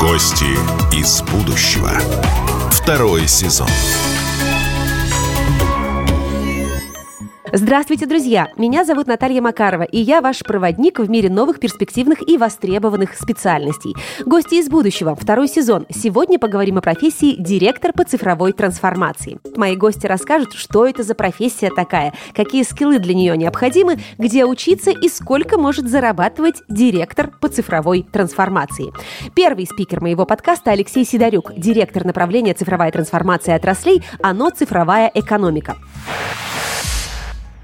Гости из будущего. Второй сезон. Здравствуйте, друзья! Меня зовут Наталья Макарова, и я ваш проводник в мире новых перспективных и востребованных специальностей. Гости из будущего, второй сезон. Сегодня поговорим о профессии директор по цифровой трансформации. Мои гости расскажут, что это за профессия такая, какие скиллы для нее необходимы, где учиться и сколько может зарабатывать директор по цифровой трансформации. Первый спикер моего подкаста Алексей Сидорюк, директор направления цифровая трансформация отраслей «Оно цифровая экономика».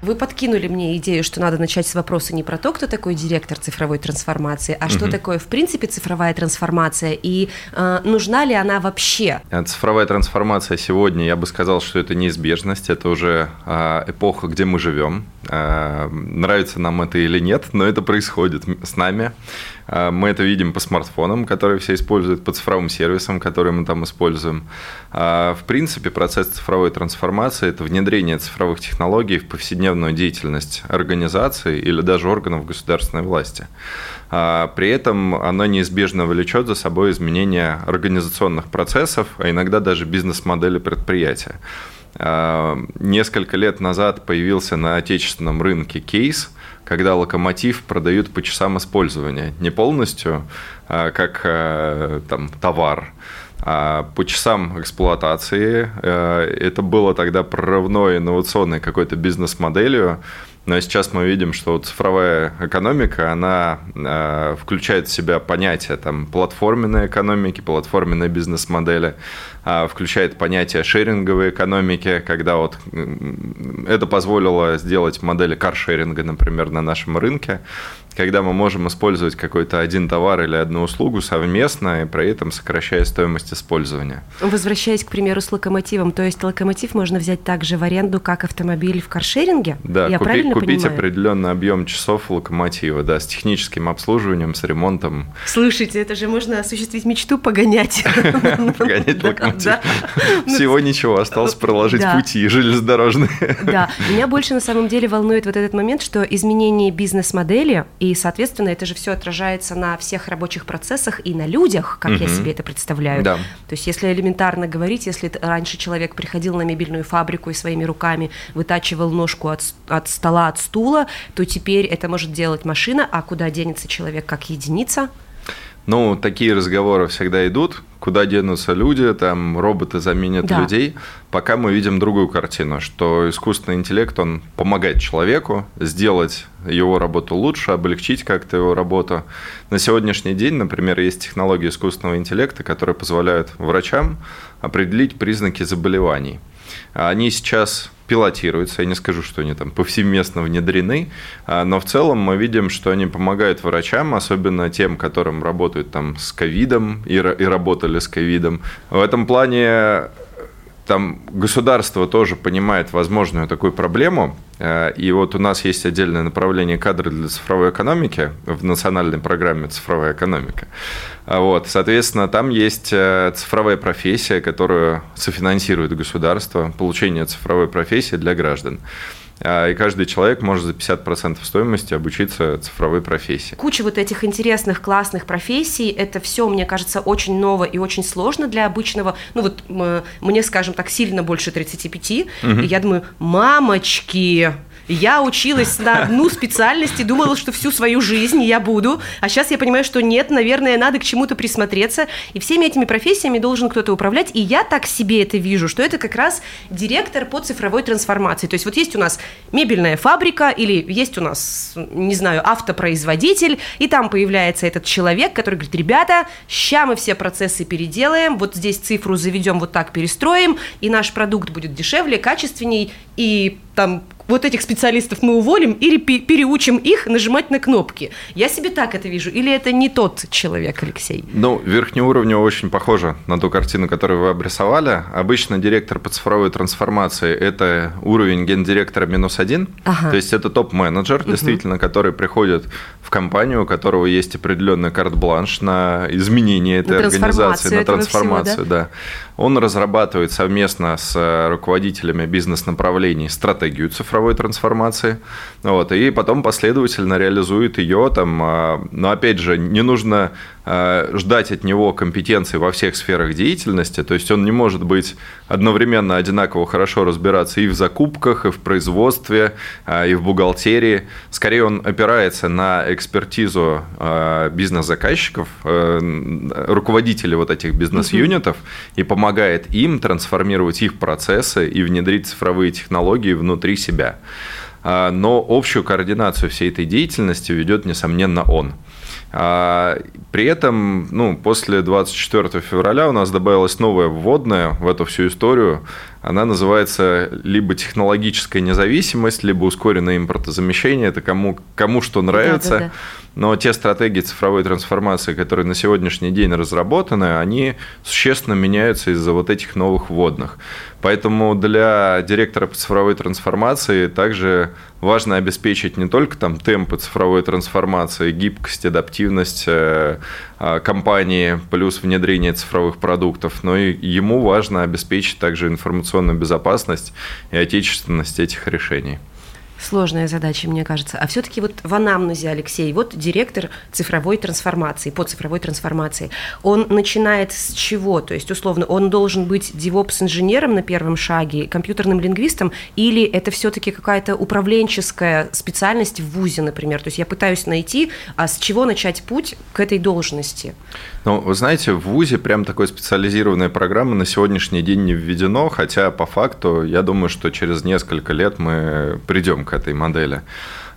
Вы подкинули мне идею, что надо начать с вопроса не про то, кто такой директор цифровой трансформации, а что такое, в принципе, цифровая трансформация и э, нужна ли она вообще? Э, цифровая трансформация сегодня, я бы сказал, что это неизбежность, это уже э, эпоха, где мы живем. Э, нравится нам это или нет, но это происходит с нами. Э, мы это видим по смартфонам, которые все используют, по цифровым сервисам, которые мы там используем. Э, в принципе, процесс цифровой трансформации – это внедрение цифровых технологий в повседневную деятельность организации или даже органов государственной власти. При этом оно неизбежно влечет за собой изменение организационных процессов, а иногда даже бизнес-модели предприятия. Несколько лет назад появился на отечественном рынке кейс, когда локомотив продают по часам использования. Не полностью, а как э, там, товар, а по часам эксплуатации. Э, это было тогда прорывной инновационной какой-то бизнес-моделью, но сейчас мы видим, что цифровая экономика, она э, включает в себя понятие там, платформенной экономики, платформенной бизнес-модели, э, включает понятие шеринговой экономики, когда вот это позволило сделать модели каршеринга, например, на нашем рынке, когда мы можем использовать какой-то один товар или одну услугу совместно и при этом сокращая стоимость использования. Возвращаясь, к примеру, с локомотивом, то есть локомотив можно взять также в аренду, как автомобиль в каршеринге? Да, Я купи, правильно купить понимаю? определенный объем часов локомотива, да, с техническим обслуживанием, с ремонтом. Слушайте, это же можно осуществить мечту погонять. Погонять локомотив. Всего ничего, осталось проложить пути железнодорожные. Да, меня больше на самом деле волнует вот этот момент, что изменение бизнес-модели и, соответственно, это же все отражается на всех рабочих процессах и на людях, как угу. я себе это представляю. Да. То есть, если элементарно говорить, если раньше человек приходил на мебельную фабрику и своими руками вытачивал ножку от, от стола, от стула, то теперь это может делать машина, а куда денется человек как единица? Ну, такие разговоры всегда идут, куда денутся люди, там роботы заменят да. людей, пока мы видим другую картину, что искусственный интеллект, он помогает человеку сделать его работу лучше, облегчить как-то его работу. На сегодняшний день, например, есть технологии искусственного интеллекта, которые позволяют врачам определить признаки заболеваний. Они сейчас пилотируются. Я не скажу, что они там повсеместно внедрены, а, но в целом мы видим, что они помогают врачам, особенно тем, которым работают там с ковидом и, и работали с ковидом. В этом плане там государство тоже понимает возможную такую проблему, э, и вот у нас есть отдельное направление кадры для цифровой экономики в национальной программе «Цифровая экономика». А вот, соответственно, там есть э, цифровая профессия, которую софинансирует государство, получение цифровой профессии для граждан. А, и каждый человек может за 50% стоимости обучиться цифровой профессии. Куча вот этих интересных, классных профессий, это все, мне кажется, очень ново и очень сложно для обычного, ну вот мне, скажем так, сильно больше 35, угу. и я думаю, мамочки, я училась на одну специальность и думала, что всю свою жизнь я буду, а сейчас я понимаю, что нет, наверное, надо к чему-то присмотреться, и всеми этими профессиями должен кто-то управлять, и я так себе это вижу, что это как раз директор по цифровой трансформации. То есть вот есть у нас мебельная фабрика или есть у нас, не знаю, автопроизводитель, и там появляется этот человек, который говорит, ребята, ща мы все процессы переделаем, вот здесь цифру заведем, вот так перестроим, и наш продукт будет дешевле, качественней, и там вот этих специалистов мы уволим или переучим их нажимать на кнопки. Я себе так это вижу. Или это не тот человек, Алексей? Ну, верхний уровень очень похоже на ту картину, которую вы обрисовали. Обычно директор по цифровой трансформации – это уровень гендиректора минус один. Ага. То есть это топ-менеджер, угу. действительно, который приходит в компанию, у которого есть определенный карт-бланш на изменение этой на организации, на трансформацию. Всего, да? Да. Он разрабатывает совместно с руководителями бизнес-направлений стратегию цифровой трансформации, вот, и потом последовательно реализует ее. Там, а, но опять же, не нужно а, ждать от него компетенции во всех сферах деятельности, то есть он не может быть одновременно одинаково хорошо разбираться и в закупках, и в производстве, а, и в бухгалтерии. Скорее он опирается на экспертизу бизнес-заказчиков, руководителей вот этих бизнес-юнитов, и помогает им трансформировать их процессы и внедрить цифровые технологии внутри себя. А, но общую координацию всей этой деятельности ведет, несомненно, он. А, при этом, ну, после 24 февраля у нас добавилась новая вводная в эту всю историю. Она называется либо технологическая независимость, либо ускоренное импортозамещение. Это кому, кому что нравится. Да, да, да. Но те стратегии цифровой трансформации, которые на сегодняшний день разработаны, они существенно меняются из-за вот этих новых вводных. Поэтому для директора по цифровой трансформации также важно обеспечить не только там темпы цифровой трансформации, гибкость, адаптивность э, э, компании, плюс внедрение цифровых продуктов, но и ему важно обеспечить также информационную безопасность и отечественность этих решений. Сложная задача, мне кажется. А все-таки вот в анамнезе, Алексей, вот директор цифровой трансформации, по цифровой трансформации, он начинает с чего? То есть, условно, он должен быть DevOps-инженером на первом шаге, компьютерным лингвистом, или это все-таки какая-то управленческая специальность в ВУЗе, например? То есть я пытаюсь найти, а с чего начать путь к этой должности? Ну, вы знаете, в ВУЗе прям такой специализированной программы на сегодняшний день не введено, хотя по факту я думаю, что через несколько лет мы придем к этой модели.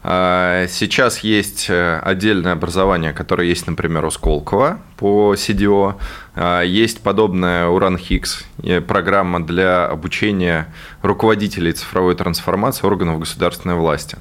А, сейчас есть э, отдельное образование, которое есть, например, у Сколково по CDO. А, есть подобная Уран Хикс, программа для обучения руководителей цифровой трансформации органов государственной власти.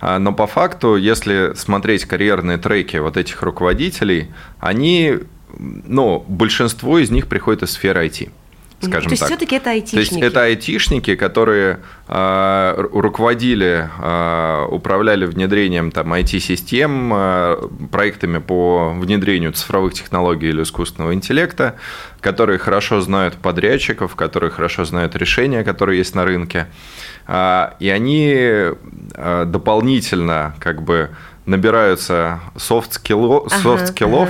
А, но по факту, если смотреть карьерные треки вот этих руководителей, они, ну, большинство из них приходит из сферы IT скажем То есть так. все-таки это айтишники? То есть это айтишники, которые э, руководили, э, управляли внедрением там IT-систем, э, проектами по внедрению цифровых технологий или искусственного интеллекта, которые хорошо знают подрядчиков, которые хорошо знают решения, которые есть на рынке. Э, и они э, дополнительно как бы набираются софт-скиллов, ага,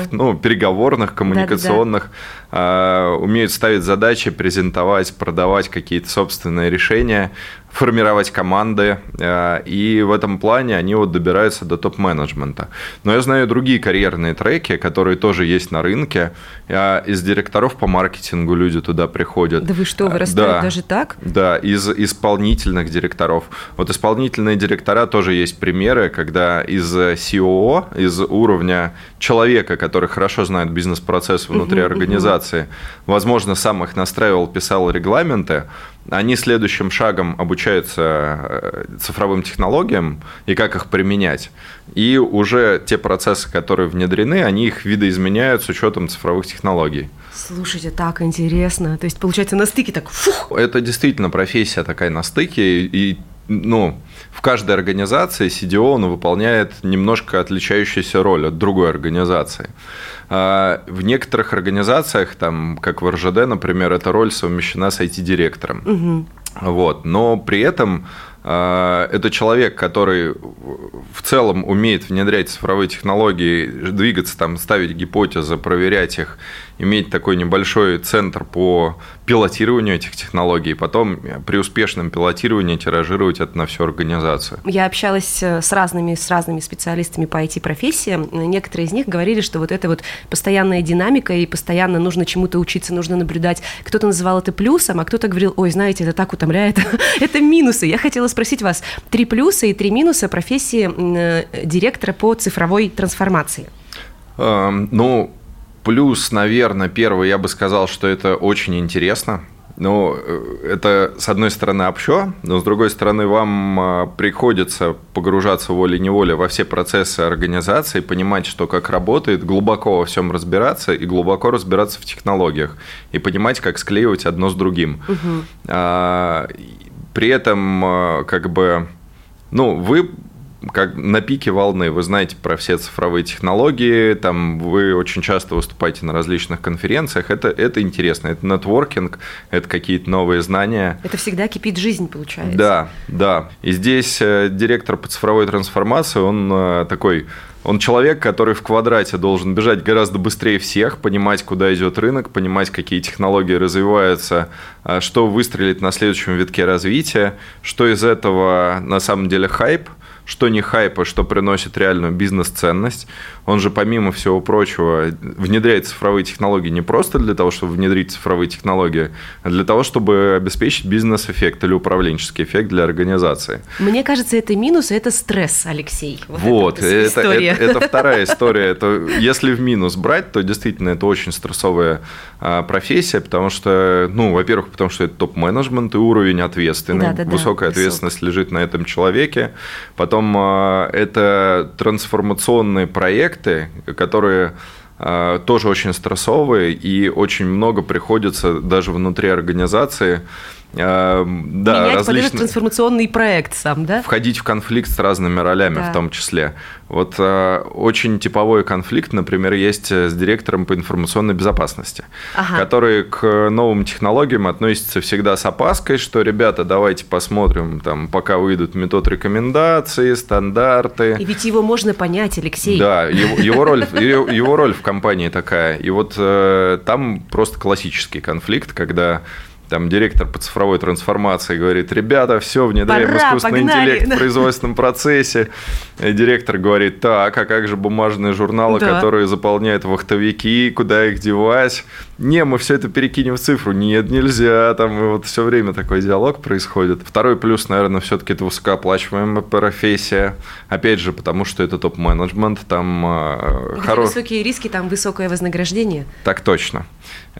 ага. ну, переговорных, коммуникационных, да, да. Умеют ставить задачи, презентовать, продавать какие-то собственные решения, формировать команды, э, и в этом плане они вот добираются до топ-менеджмента. Но я знаю другие карьерные треки, которые тоже есть на рынке. Из директоров по маркетингу люди туда приходят. Да вы что, вырастают да, даже так? Да, из исполнительных директоров. Вот исполнительные директора тоже есть примеры, когда из COO, из уровня человека, который хорошо знает бизнес-процесс внутри организации, возможно, сам их настраивал, писал регламенты, они следующим шагом обучаются э, цифровым технологиям и как их применять. И уже те процессы, которые внедрены, они их видоизменяют с учетом цифровых технологий. Слушайте, так интересно. То есть, получается, на стыке так фух. Это действительно профессия такая на стыке, и ну, в каждой организации CDO он выполняет немножко отличающуюся роль от другой организации. А, в некоторых организациях, там, как в РЖД, например, эта роль совмещена с IT-директором. Угу. Вот. Но при этом а, это человек, который в целом умеет внедрять цифровые технологии, двигаться, там, ставить гипотезы, проверять их, иметь такой небольшой центр по пилотированию этих технологий, потом при успешном пилотировании тиражировать это на всю организацию. Я общалась э, с разными, с разными специалистами по IT-профессиям. Некоторые из них говорили, что вот это вот постоянная динамика, и постоянно нужно чему-то учиться, нужно наблюдать. Кто-то называл это плюсом, а кто-то говорил, ой, знаете, это так утомляет. это минусы. Я хотела спросить вас, три плюса и три минуса профессии э, директора по цифровой трансформации. Эм, ну, Плюс, наверное, первый, я бы сказал, что это очень интересно. Ну, это, с одной стороны, общо, но с другой стороны, вам а, приходится погружаться волей-неволей во все процессы организации, понимать, что как работает, глубоко во всем разбираться и глубоко разбираться в технологиях, и понимать, как склеивать одно с другим. Угу. При этом, как бы, ну, вы как на пике волны. Вы знаете про все цифровые технологии, там вы очень часто выступаете на различных конференциях. Это, это интересно. Это нетворкинг, это какие-то новые знания. Это всегда кипит жизнь, получается. Да, да. И здесь э, директор по цифровой трансформации, он э, такой он человек, который в квадрате должен бежать гораздо быстрее всех, понимать, куда идет рынок, понимать, какие технологии развиваются, а, что выстрелит на следующем витке развития, что из этого на самом деле хайп – что не хайпа, что приносит реальную бизнес-ценность. Он же, помимо всего прочего, внедряет цифровые технологии не просто для того, чтобы внедрить цифровые технологии, а для того, чтобы обеспечить бизнес-эффект или управленческий эффект для организации. Мне кажется, это минус, это стресс, Алексей. Вот, вот это, это, это, это вторая история. Это, если в минус брать, то действительно это очень стрессовая а, профессия, потому что, ну, во-первых, потому что это топ-менеджмент и уровень ответственный. Да, да, Высокая да, ответственность высок. лежит на этом человеке. Потом Потом а, это трансформационные проекты, которые а, тоже очень стрессовые, и очень много приходится даже внутри организации да, Менять различные... трансформационный проект сам, да? Входить в конфликт с разными ролями да. в том числе. Вот э, очень типовой конфликт, например, есть с директором по информационной безопасности, ага. который к новым технологиям относится всегда с опаской, что, ребята, давайте посмотрим, там, пока выйдут метод рекомендации, стандарты. И ведь его можно понять, Алексей. Да, его, его, роль, его роль в компании такая. И вот э, там просто классический конфликт, когда там директор по цифровой трансформации говорит, ребята, все, внедряем Пора, искусственный погнали. интеллект в производственном процессе. И директор говорит, так, а как же бумажные журналы, да. которые заполняют вахтовики, куда их девать? Не, мы все это перекинем в цифру. Нет, нельзя. Там вот все время такой диалог происходит. Второй плюс, наверное, все-таки это высокооплачиваемая профессия. Опять же, потому что это топ-менеджмент, там э, хорошие... высокие риски, там высокое вознаграждение. Так точно.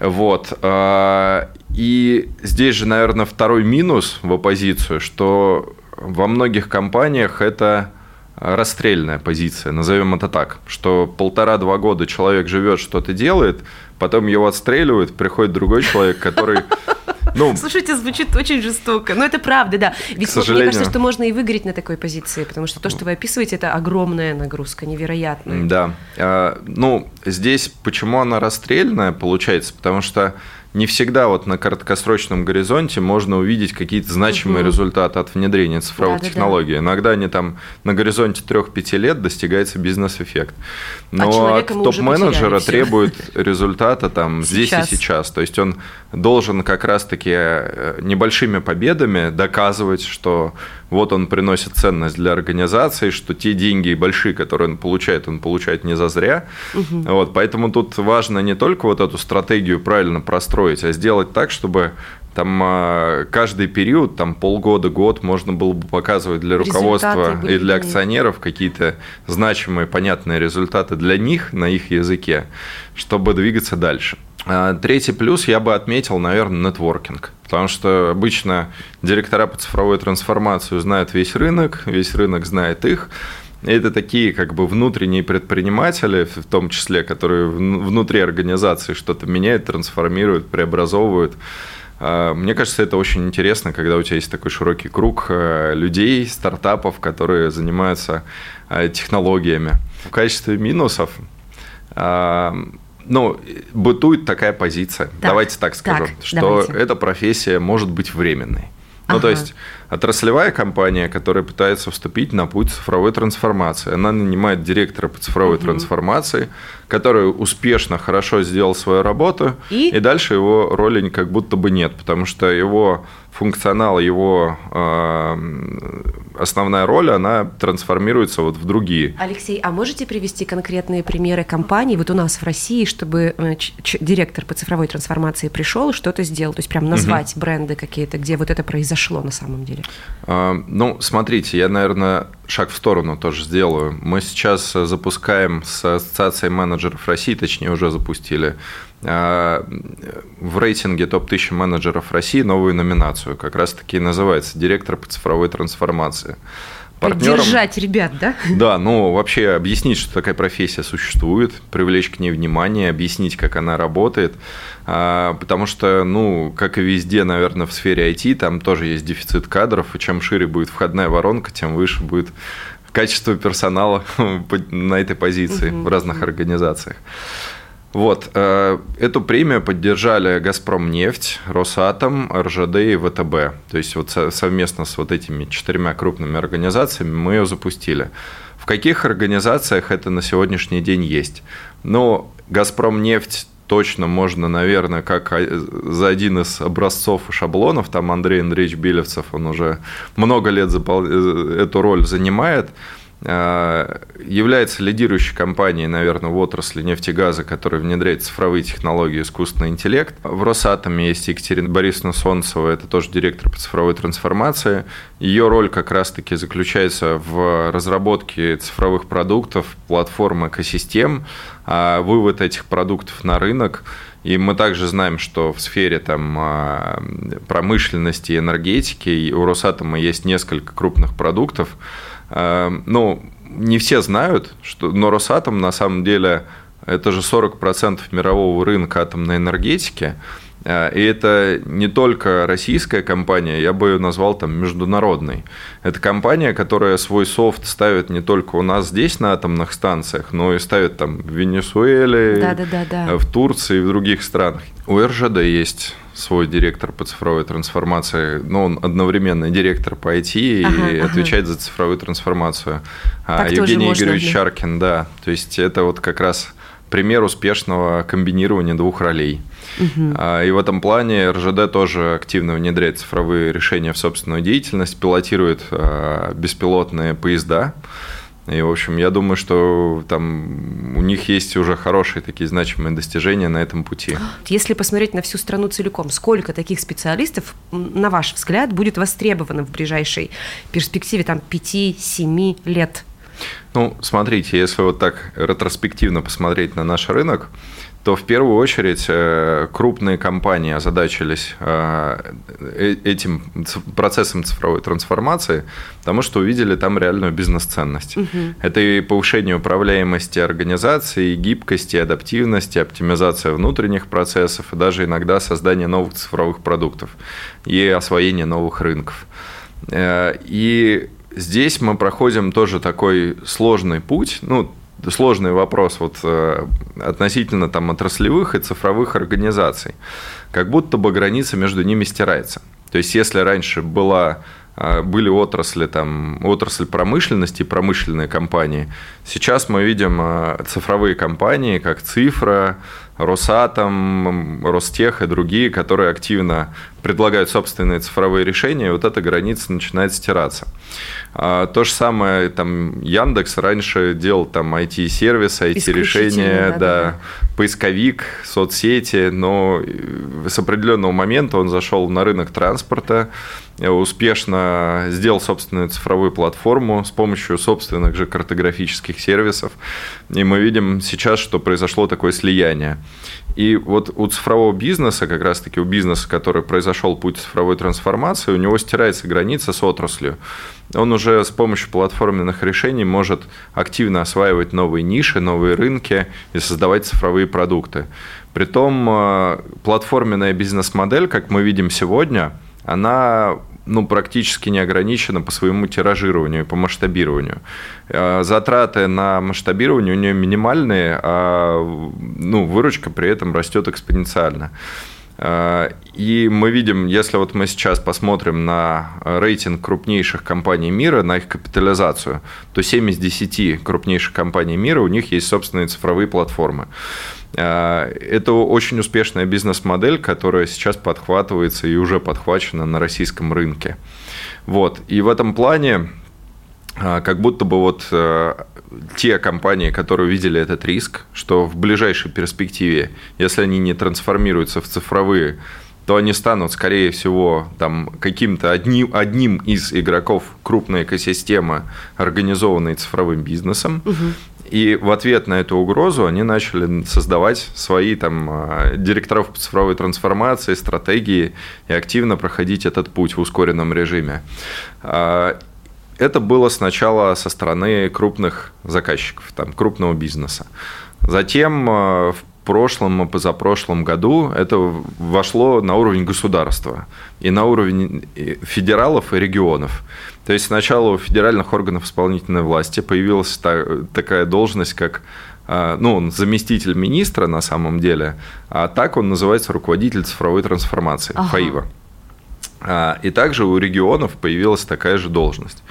Вот. Э, и здесь же, наверное, второй минус в оппозицию, что во многих компаниях это расстрельная позиция, назовем это так, что полтора-два года человек живет, что-то делает, потом его отстреливают, приходит другой человек, который ну, Слушайте, звучит очень жестоко. Но это правда, да. Ведь мне кажется, что можно и выиграть на такой позиции, потому что то, что вы описываете, это огромная нагрузка, невероятная. Да. А, ну, здесь почему она расстрельная получается? Потому что не всегда вот на краткосрочном горизонте можно увидеть какие-то значимые угу. результаты от внедрения цифровых да, технологий. Да, да. Иногда они там на горизонте 3-5 лет достигается бизнес-эффект. А Но а от топ-менеджера требует результата там сейчас. здесь и сейчас. То есть он должен как раз-таки э, небольшими победами доказывать, что вот он приносит ценность для организации, что те деньги большие, которые он получает, он получает не зазря. Угу. Вот, поэтому тут важно не только вот эту стратегию правильно простроить, а сделать так, чтобы там а, каждый период, там полгода, год можно было бы показывать для руководства и для акционеров какие-то значимые, понятные результаты для них на их языке, чтобы двигаться дальше. А, третий плюс я бы отметил, наверное, нетворкинг. Потому что обычно директора по цифровой трансформации знают весь рынок, весь рынок знает их. это такие как бы внутренние предприниматели, в том числе, которые внутри организации что-то меняют, трансформируют, преобразовывают. А, мне кажется, это очень интересно, когда у тебя есть такой широкий круг э, людей, стартапов, которые занимаются э, технологиями. В качестве минусов а, ну, бытует такая позиция, так, давайте так скажем, так, что давайте. эта профессия может быть временной. Ну, ага. то есть отраслевая компания, которая пытается вступить на путь цифровой трансформации, она нанимает директора по цифровой угу. трансформации, который успешно, хорошо сделал свою работу, и? и дальше его роли как будто бы нет, потому что его функционал, его э, основная роль, она трансформируется вот в другие. Алексей, а можете привести конкретные примеры компаний вот у нас в России, чтобы э, директор по цифровой трансформации пришел и что-то сделал, то есть прям назвать угу. бренды какие-то, где вот это произошло на самом деле? Э, ну, смотрите, я, наверное, шаг в сторону тоже сделаю. Мы сейчас запускаем с Ассоциацией менеджеров России, точнее уже запустили, а, в рейтинге топ-1000 менеджеров России новую номинацию, как раз-таки называется «Директор по цифровой трансформации». Партнерам, Поддержать ребят, да? Да, ну вообще объяснить, что такая профессия существует, привлечь к ней внимание, объяснить, как она работает, а, потому что, ну, как и везде, наверное, в сфере IT, там тоже есть дефицит кадров, и чем шире будет входная воронка, тем выше будет качество персонала на этой позиции в разных организациях. Вот, э, эту премию поддержали «Газпром нефть», «Росатом», РЖД и ВТБ. То есть вот совместно с вот этими четырьмя крупными организациями мы ее запустили. В каких организациях это на сегодняшний день есть? Ну, «Газпром нефть» точно можно, наверное, как за один из образцов и шаблонов, там Андрей Андреевич Белевцев, он уже много лет э, эту роль занимает – является лидирующей компанией, наверное, в отрасли нефтегаза, которая внедряет цифровые технологии, искусственный интеллект. В Росатоме есть Екатерина Борисовна Солнцева, это тоже директор по цифровой трансформации. Ее роль как раз-таки заключается в разработке цифровых продуктов, платформ, экосистем, а вывод этих продуктов на рынок. И мы также знаем, что в сфере там, а, промышленности и энергетики у Росатома есть несколько крупных продуктов, ну, не все знают, что, но Росатом на самом деле это же 40% мирового рынка атомной энергетики. Э, и это не только российская компания, я бы ее назвал там международной. Это компания, которая свой софт ставит не только у нас здесь на атомных станциях, но и ставит там в Венесуэле, да, да, да, да. в Турции и в других странах. У РЖД есть свой директор по цифровой трансформации, но он одновременно директор по IT ага, и ага. отвечает за цифровую трансформацию. А так Евгений Игоревич можно. Чаркин, да. То есть это вот как раз пример успешного комбинирования двух ролей. Угу. И в этом плане РЖД тоже активно внедряет цифровые решения в собственную деятельность, пилотирует а, беспилотные поезда. И, в общем, я думаю, что там у них есть уже хорошие такие значимые достижения на этом пути. Если посмотреть на всю страну целиком, сколько таких специалистов, на ваш взгляд, будет востребовано в ближайшей перспективе там 5-7 лет? Ну, смотрите, если вот так ретроспективно посмотреть на наш рынок, то в первую очередь э, крупные компании озадачились э, э, этим процессом цифровой трансформации, потому что увидели там реальную бизнес-ценность. Угу. Это и повышение управляемости организации, и гибкости, и адаптивности, оптимизация внутренних процессов, и даже иногда создание новых цифровых продуктов и освоение новых рынков. И здесь мы проходим тоже такой сложный путь. Ну, сложный вопрос вот э, относительно там отраслевых и цифровых организаций. Как будто бы граница между ними стирается. То есть, если раньше была э, были отрасли, там, отрасль промышленности, промышленные компании. Сейчас мы видим э, цифровые компании, как Цифра, Росатом, Ростех и другие, которые активно предлагают собственные цифровые решения, и вот эта граница начинает стираться. А, то же самое там Яндекс раньше делал там IT-сервисы, IT-решения, да, да, да, поисковик, соцсети, но с определенного момента он зашел на рынок транспорта, успешно сделал собственную цифровую платформу с помощью собственных же картографических сервисов. И мы видим сейчас, что произошло такое слияние. И вот у цифрового бизнеса, как раз-таки у бизнеса, который произошел путь цифровой трансформации, у него стирается граница с отраслью. Он уже с помощью платформенных решений может активно осваивать новые ниши, новые рынки и создавать цифровые продукты. Притом э, платформенная бизнес-модель, как мы видим сегодня, она ну, практически не ограничена по своему тиражированию по масштабированию. Э, затраты на масштабирование у нее минимальные, а ну, выручка при этом растет экспоненциально. Э, и мы видим, если вот мы сейчас посмотрим на рейтинг крупнейших компаний мира, на их капитализацию, то 7 из 10 крупнейших компаний мира, у них есть собственные цифровые платформы. Э, это очень успешная бизнес-модель, которая сейчас подхватывается и уже подхвачена на российском рынке. Вот. И в этом плане э, как будто бы вот те компании, которые увидели этот риск, что в ближайшей перспективе, если они не трансформируются в цифровые, то они станут, скорее всего, там, каким-то одним, одним из игроков крупной экосистемы, организованной цифровым бизнесом. Угу. И в ответ на эту угрозу они начали создавать свои там а, директоров по цифровой трансформации, стратегии и активно проходить этот путь в ускоренном режиме. Это было сначала со стороны крупных заказчиков, там, крупного бизнеса. Затем а, прошлом и позапрошлом году это вошло на уровень государства и на уровень федералов и регионов. То есть сначала у федеральных органов исполнительной власти появилась такая должность, как а, ну, он заместитель министра на самом деле, а так он называется руководитель цифровой трансформации, ага. ФАИВа. А, и также у регионов появилась такая же должность.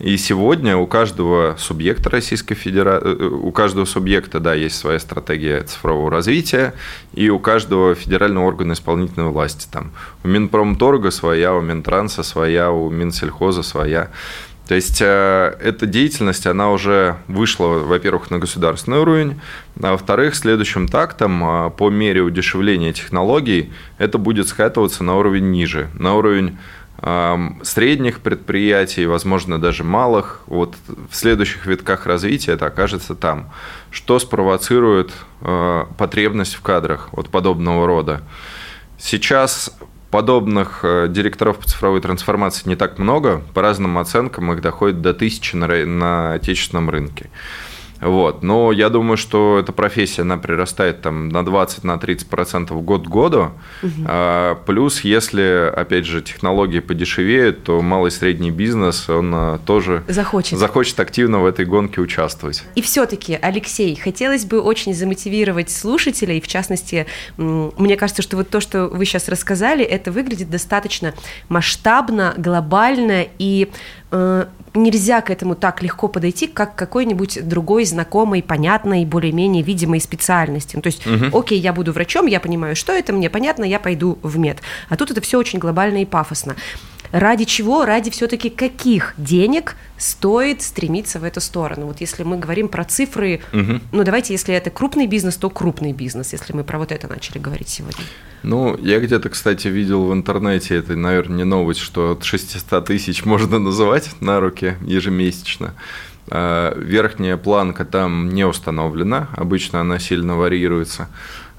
И сегодня у каждого субъекта Российской Федерации, э, у каждого субъекта, да, есть своя стратегия цифрового развития, и у каждого федерального органа исполнительной власти там. У Минпромторга своя, у Минтранса своя, у Минсельхоза своя. То есть э, эта деятельность, она уже вышла, во-первых, на государственный уровень, а во-вторых, следующим тактом, э, по мере удешевления технологий, это будет скатываться на уровень ниже, на уровень средних предприятий, возможно, даже малых, вот в следующих витках развития это окажется там. Что спровоцирует э, потребность в кадрах вот подобного рода? Сейчас подобных э, директоров по цифровой трансформации не так много. По разным оценкам их доходит до тысячи на, на отечественном рынке. Вот. Но я думаю, что эта профессия, она прирастает там на 20-30% на год к году. Угу. А, плюс, если, опять же, технологии подешевеют, то малый и средний бизнес, он а, тоже захочет. захочет активно в этой гонке участвовать. И все-таки, Алексей, хотелось бы очень замотивировать слушателей, в частности, мне кажется, что вот то, что вы сейчас рассказали, это выглядит достаточно масштабно, глобально и нельзя к этому так легко подойти, как к какой-нибудь другой знакомой, понятной, более-менее видимой специальности. Ну, то есть, угу. окей, я буду врачом, я понимаю, что это, мне понятно, я пойду в мед. А тут это все очень глобально и пафосно. Ради чего, ради все-таки каких денег стоит стремиться в эту сторону? Вот если мы говорим про цифры, угу. ну давайте, если это крупный бизнес, то крупный бизнес, если мы про вот это начали говорить сегодня. Ну, я где-то, кстати, видел в интернете, это, наверное, не новость, что от 600 тысяч можно называть на руки ежемесячно. А, верхняя планка там не установлена, обычно она сильно варьируется.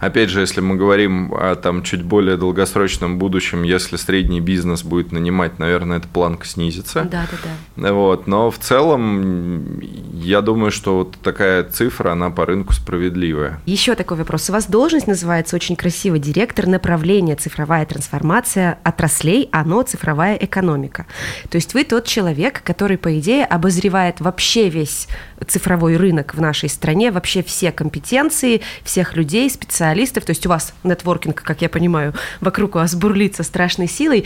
Опять же, если мы говорим о там, чуть более долгосрочном будущем, если средний бизнес будет нанимать, наверное, эта планка снизится. Да, да, да. Вот. Но в целом, я думаю, что вот такая цифра, она по рынку справедливая. Еще такой вопрос. У вас должность называется очень красиво директор направления цифровая трансформация отраслей, оно цифровая экономика. То есть вы тот человек, который, по идее, обозревает вообще весь цифровой рынок в нашей стране, вообще все компетенции, всех людей, специалистов, специалистов, то есть у вас нетворкинг, как я понимаю, вокруг у вас бурлит со страшной силой.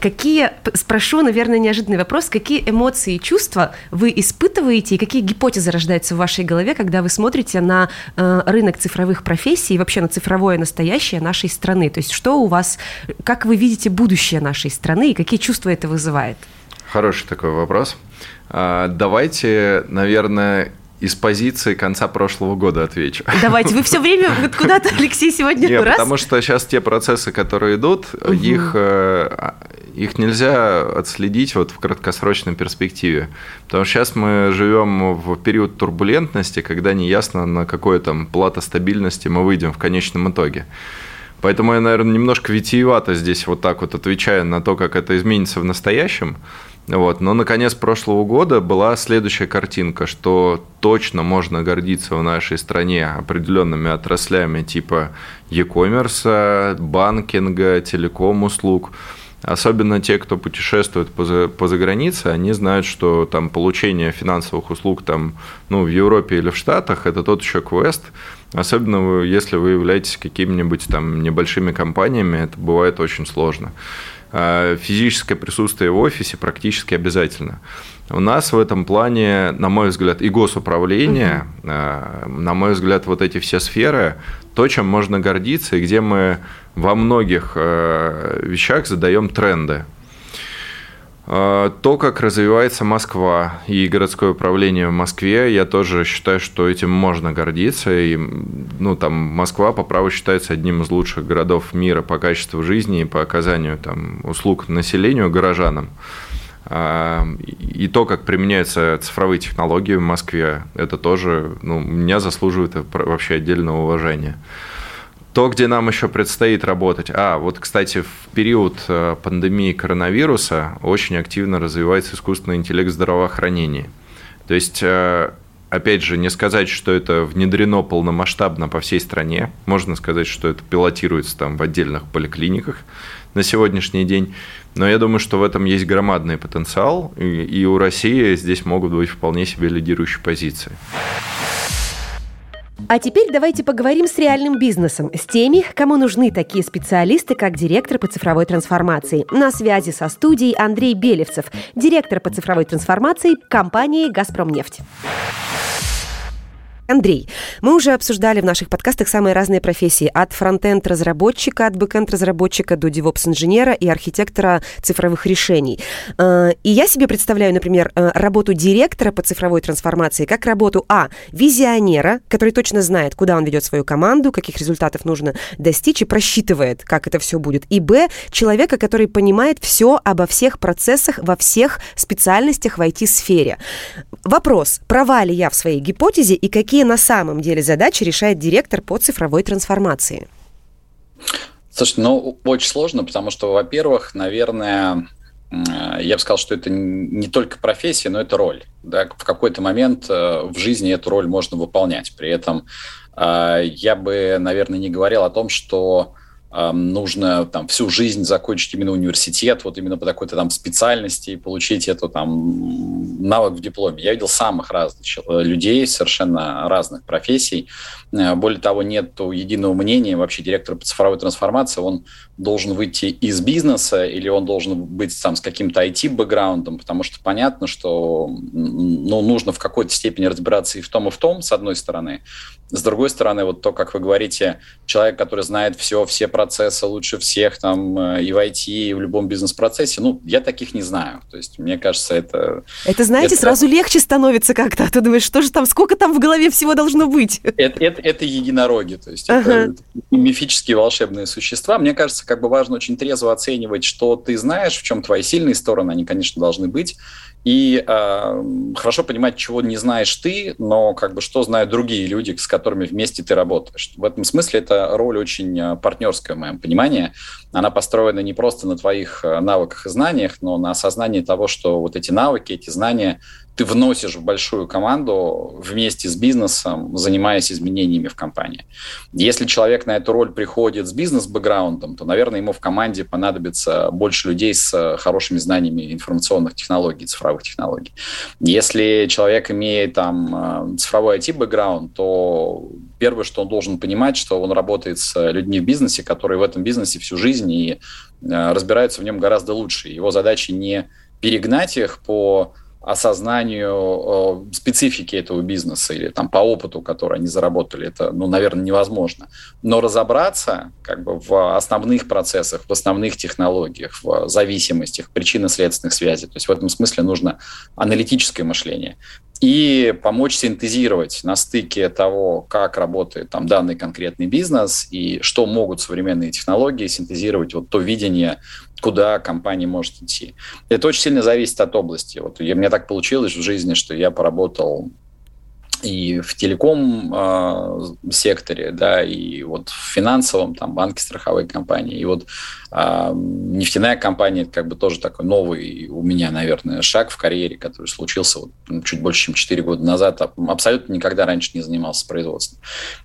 Какие, спрошу, наверное, неожиданный вопрос, какие эмоции и чувства вы испытываете и какие гипотезы рождаются в вашей голове, когда вы смотрите на э, рынок цифровых профессий и вообще на цифровое настоящее нашей страны? То есть что у вас, как вы видите будущее нашей страны и какие чувства это вызывает? Хороший такой вопрос. А, давайте, наверное, из позиции конца прошлого года отвечу. Давайте, вы все время вот куда-то, Алексей, сегодня Нет, раз. потому что сейчас те процессы, которые идут, угу. их, э, их нельзя отследить вот в краткосрочной перспективе. Потому что сейчас мы живем в период турбулентности, когда неясно, на какой там плата стабильности мы выйдем в конечном итоге. Поэтому я, наверное, немножко витиевато здесь вот так вот отвечаю на то, как это изменится в настоящем. Вот. Но наконец прошлого года была следующая картинка, что точно можно гордиться в нашей стране определенными отраслями типа e-commerce, банкинга, телеком-услуг. Особенно те, кто путешествует по, за, по загранице, они знают, что там получение финансовых услуг там, ну, в Европе или в Штатах – это тот еще квест. Особенно если вы являетесь какими-нибудь там небольшими компаниями, это бывает очень сложно. А, физическое присутствие в офисе практически обязательно. У нас в этом плане, на мой взгляд, и госуправление, угу. на мой взгляд, вот эти все сферы, то, чем можно гордиться, и где мы во многих а, вещах задаем тренды. А, то, как развивается Москва и городское управление в Москве, я тоже считаю, что этим можно гордиться. И, ну, там, Москва по праву считается одним из лучших городов мира по качеству жизни и по оказанию там, услуг населению, горожанам. А, и то, как применяются цифровые технологии в Москве, это тоже ну, меня заслуживает вообще отдельного уважения. То, где нам еще предстоит работать. А, вот, кстати, в период э, пандемии коронавируса очень активно развивается искусственный интеллект в здравоохранении. То есть э, Опять же, не сказать, что это внедрено полномасштабно по всей стране. Можно сказать, что это пилотируется там в отдельных поликлиниках на сегодняшний день. Но я думаю, что в этом есть громадный потенциал, и у России здесь могут быть вполне себе лидирующие позиции. А теперь давайте поговорим с реальным бизнесом, с теми, кому нужны такие специалисты, как директор по цифровой трансформации. На связи со студией Андрей Белевцев, директор по цифровой трансформации компании «Газпромнефть». Андрей, мы уже обсуждали в наших подкастах самые разные профессии. От фронтенд-разработчика, от бэкенд-разработчика до DevOps-инженера и архитектора цифровых решений. Э, и я себе представляю, например, э, работу директора по цифровой трансформации как работу, а, визионера, который точно знает, куда он ведет свою команду, каких результатов нужно достичь и просчитывает, как это все будет. И, б, человека, который понимает все обо всех процессах во всех специальностях в IT-сфере. Вопрос, права ли я в своей гипотезе и какие какие на самом деле задачи решает директор по цифровой трансформации? Слушайте, ну, очень сложно, потому что, во-первых, наверное, я бы сказал, что это не только профессия, но это роль. Да? В какой-то момент э, в жизни эту роль можно выполнять. При этом э, я бы, наверное, не говорил о том, что нужно там всю жизнь закончить именно университет, вот именно по такой-то там специальности и получить эту там навык в дипломе. Я видел самых разных людей, совершенно разных профессий. Э, более того, нет единого мнения. Вообще директор по цифровой трансформации, он должен выйти из бизнеса или он должен быть там с каким-то IT-бэкграундом, потому что понятно, что ну, нужно в какой-то степени разбираться и в том, и в том, с одной стороны. С другой стороны, вот то, как вы говорите, человек, который знает все, все процессы лучше всех там э, и в IT, и в любом бизнес-процессе, ну, я таких не знаю. То есть, мне кажется, это... Это, знаете, это... сразу легче становится как-то. А ты думаешь, что же там, сколько там в голове всего должно быть? Это, это, это единороги, то есть ага. это мифические волшебные существа. Мне кажется, как бы важно очень трезво оценивать, что ты знаешь, в чем твои сильные стороны, они, конечно, должны быть, и э, хорошо понимать, чего не знаешь ты, но как бы что знают другие люди, с которыми вместе ты работаешь. В этом смысле эта роль очень а, партнерская, в моем понимании. Она построена не просто на твоих а, навыках и знаниях, но на осознании того, что вот эти навыки, эти знания ты вносишь в большую команду вместе с бизнесом, занимаясь изменениями в компании. Если человек на эту роль приходит с бизнес-бэкграундом, то, наверное, ему в команде понадобится больше людей с хорошими знаниями информационных технологий, цифровых технологий. Если человек имеет там цифровой IT-бэкграунд, то первое, что он должен понимать, что он работает с людьми в бизнесе, которые в этом бизнесе всю жизнь и э, разбираются в нем гораздо лучше. Его задача не перегнать их по осознанию э, специфики этого бизнеса или там по опыту, который они заработали, это, ну, наверное, невозможно. Но разобраться как бы в основных процессах, в основных технологиях, в зависимостях, причинно-следственных связей. То есть в этом смысле нужно аналитическое мышление и помочь синтезировать на стыке того, как работает там данный конкретный бизнес и что могут современные технологии синтезировать вот то видение, куда компания может идти. Это очень сильно зависит от области. Вот у меня так получилось в жизни, что я поработал и в телеком э, секторе, да, и вот в финансовом, там, банки, страховые компании. И вот нефтяная компания, это как бы тоже такой новый у меня, наверное, шаг в карьере, который случился вот, ну, чуть больше, чем 4 года назад. Абсолютно никогда раньше не занимался производством.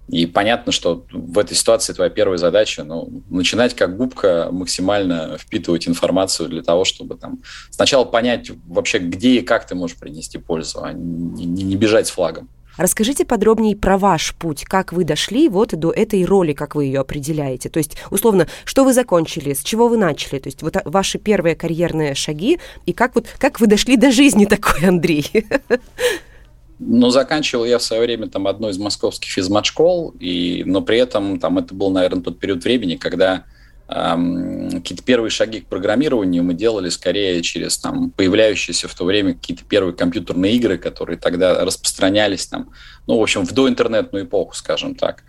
И понятно, что в этой ситуации твоя первая задача, ну, начинать как губка максимально впитывать информацию для того, чтобы там сначала понять вообще, где и как ты можешь принести пользу, а не, не бежать с флагом. Расскажите подробнее про ваш путь, как вы дошли вот до этой роли, как вы ее определяете. То есть, условно, что вы закончили, с чего вы начали, то есть вот ваши первые карьерные шаги, и как, вот, как вы дошли до жизни такой, Андрей? Ну, заканчивал я в свое время там одну из московских физмат-школ, и, но при этом там это был, наверное, тот период времени, когда какие-то первые шаги к программированию мы делали скорее через там, появляющиеся в то время какие-то первые компьютерные игры, которые тогда распространялись там, ну, в общем, в доинтернетную эпоху, скажем так.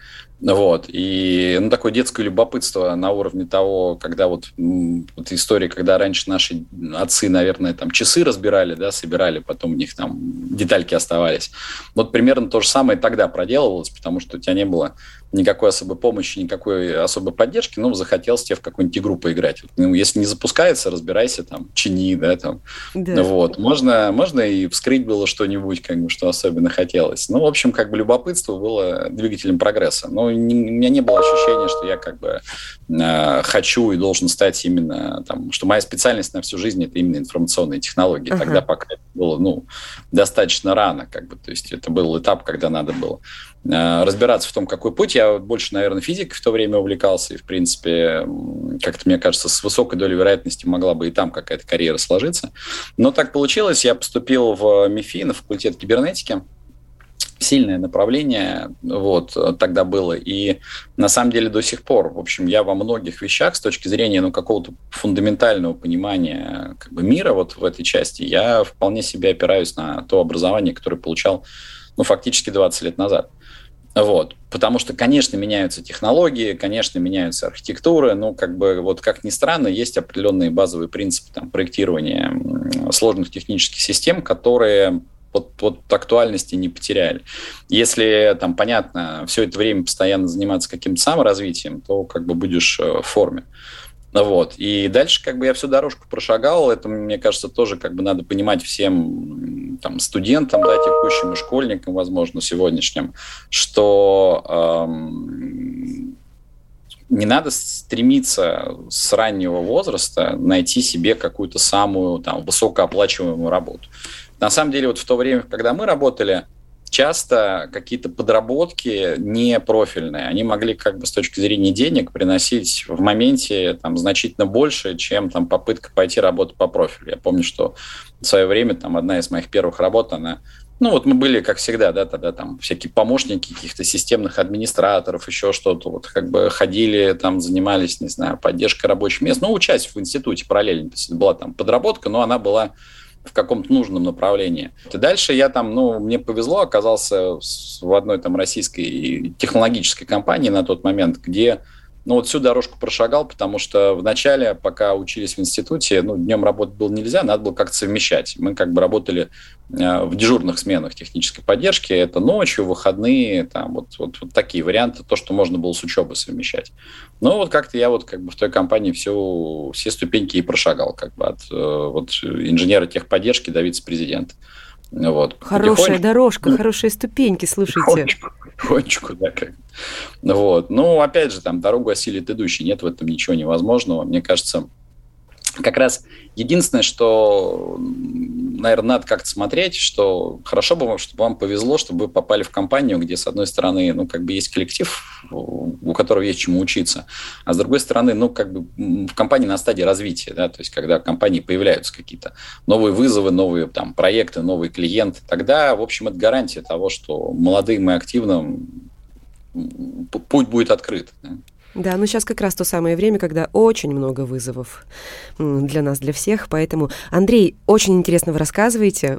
Вот. И ну, такое детское любопытство на уровне того, когда вот, вот история, когда раньше наши отцы, наверное, там часы разбирали, да, собирали, потом у них там детальки оставались. Вот примерно то же самое тогда проделывалось, потому что у тебя не было никакой особой помощи, никакой особой поддержки, ну, захотелось тебе в какую-нибудь игру поиграть. Ну, если не запускается, разбирайся, там, чини, да, там. Да. Вот. Можно, можно и вскрыть было что-нибудь, как бы, что особенно хотелось. Ну, в общем, как бы любопытство было двигателем прогресса. Но не, у меня не было ощущения, что я как бы э, хочу и должен стать именно, там, что моя специальность на всю жизнь – это именно информационные технологии. Uh-huh. Тогда пока это было, ну, достаточно рано, как бы, то есть это был этап, когда надо было Э, разбираться в том, какой путь. Я больше, наверное, физикой в то время увлекался, и, в принципе, как-то, мне кажется, с высокой долей вероятности могла бы и там какая-то карьера сложиться. Но так получилось, я поступил в МИФИ, на факультет кибернетики, сильное направление вот тогда было и на самом деле до сих пор в общем я во многих вещах с точки зрения ну какого-то фундаментального понимания как бы мира вот в этой части я вполне себе опираюсь на то образование которое получал ну фактически 20 лет назад вот. Потому что, конечно, меняются технологии, конечно, меняются архитектуры, но, как бы, вот как ни странно, есть определенные базовые принципы там, проектирования сложных технических систем, которые вот, вот актуальности не потеряли. Если там, понятно, все это время постоянно заниматься каким-то саморазвитием, то как бы будешь э, в форме. Вот. И дальше как бы я всю дорожку прошагал. Это, мне кажется, тоже как бы надо понимать всем там, студентам, да, текущим и школьникам, возможно, сегодняшним, что эм, не надо стремиться с раннего возраста найти себе какую-то самую там, высокооплачиваемую работу. На самом деле, вот в то время, когда мы работали, часто какие-то подработки не профильные, они могли как бы с точки зрения денег приносить в моменте там значительно больше, чем там попытка пойти работать по профилю. Я помню, что в свое время там одна из моих первых работ, она ну, вот мы были, как всегда, да, тогда там всякие помощники каких-то системных администраторов, еще что-то, вот как бы ходили, там занимались, не знаю, поддержкой рабочих мест, ну, учась в институте параллельно, то есть была там подработка, но она была в каком-то нужном направлении. И дальше я там, ну, мне повезло, оказался в одной там российской технологической компании на тот момент, где ну, вот всю дорожку прошагал, потому что в начале, пока учились в институте, ну, днем работать было нельзя, надо было как-то совмещать. Мы как бы работали э, в дежурных сменах технической поддержки, это ночью, выходные, там, вот, вот, вот такие варианты, то, что можно было с учебой совмещать. Ну, вот как-то я вот как бы в той компании всю, все ступеньки и прошагал, как бы от э, вот, инженера техподдержки до вице-президента. Вот. Хорошая дорожка, хорошие ступеньки, слушайте. Потихонечку, потихонечку, да, как. Вот. Ну, опять же, там дорогу осилит идущий, нет в этом ничего невозможного. Мне кажется, как раз единственное, что, наверное, надо как-то смотреть, что хорошо бы, чтобы вам повезло, чтобы вы попали в компанию, где, с одной стороны, ну, как бы есть коллектив, у которого есть чему учиться, а с другой стороны, ну, как бы в компании на стадии развития, да, то есть когда в компании появляются какие-то новые вызовы, новые там проекты, новые клиенты, тогда, в общем, это гарантия того, что молодым и активным путь будет открыт. Да. Да, ну сейчас как раз то самое время, когда очень много вызовов для нас, для всех. Поэтому, Андрей, очень интересно вы рассказываете,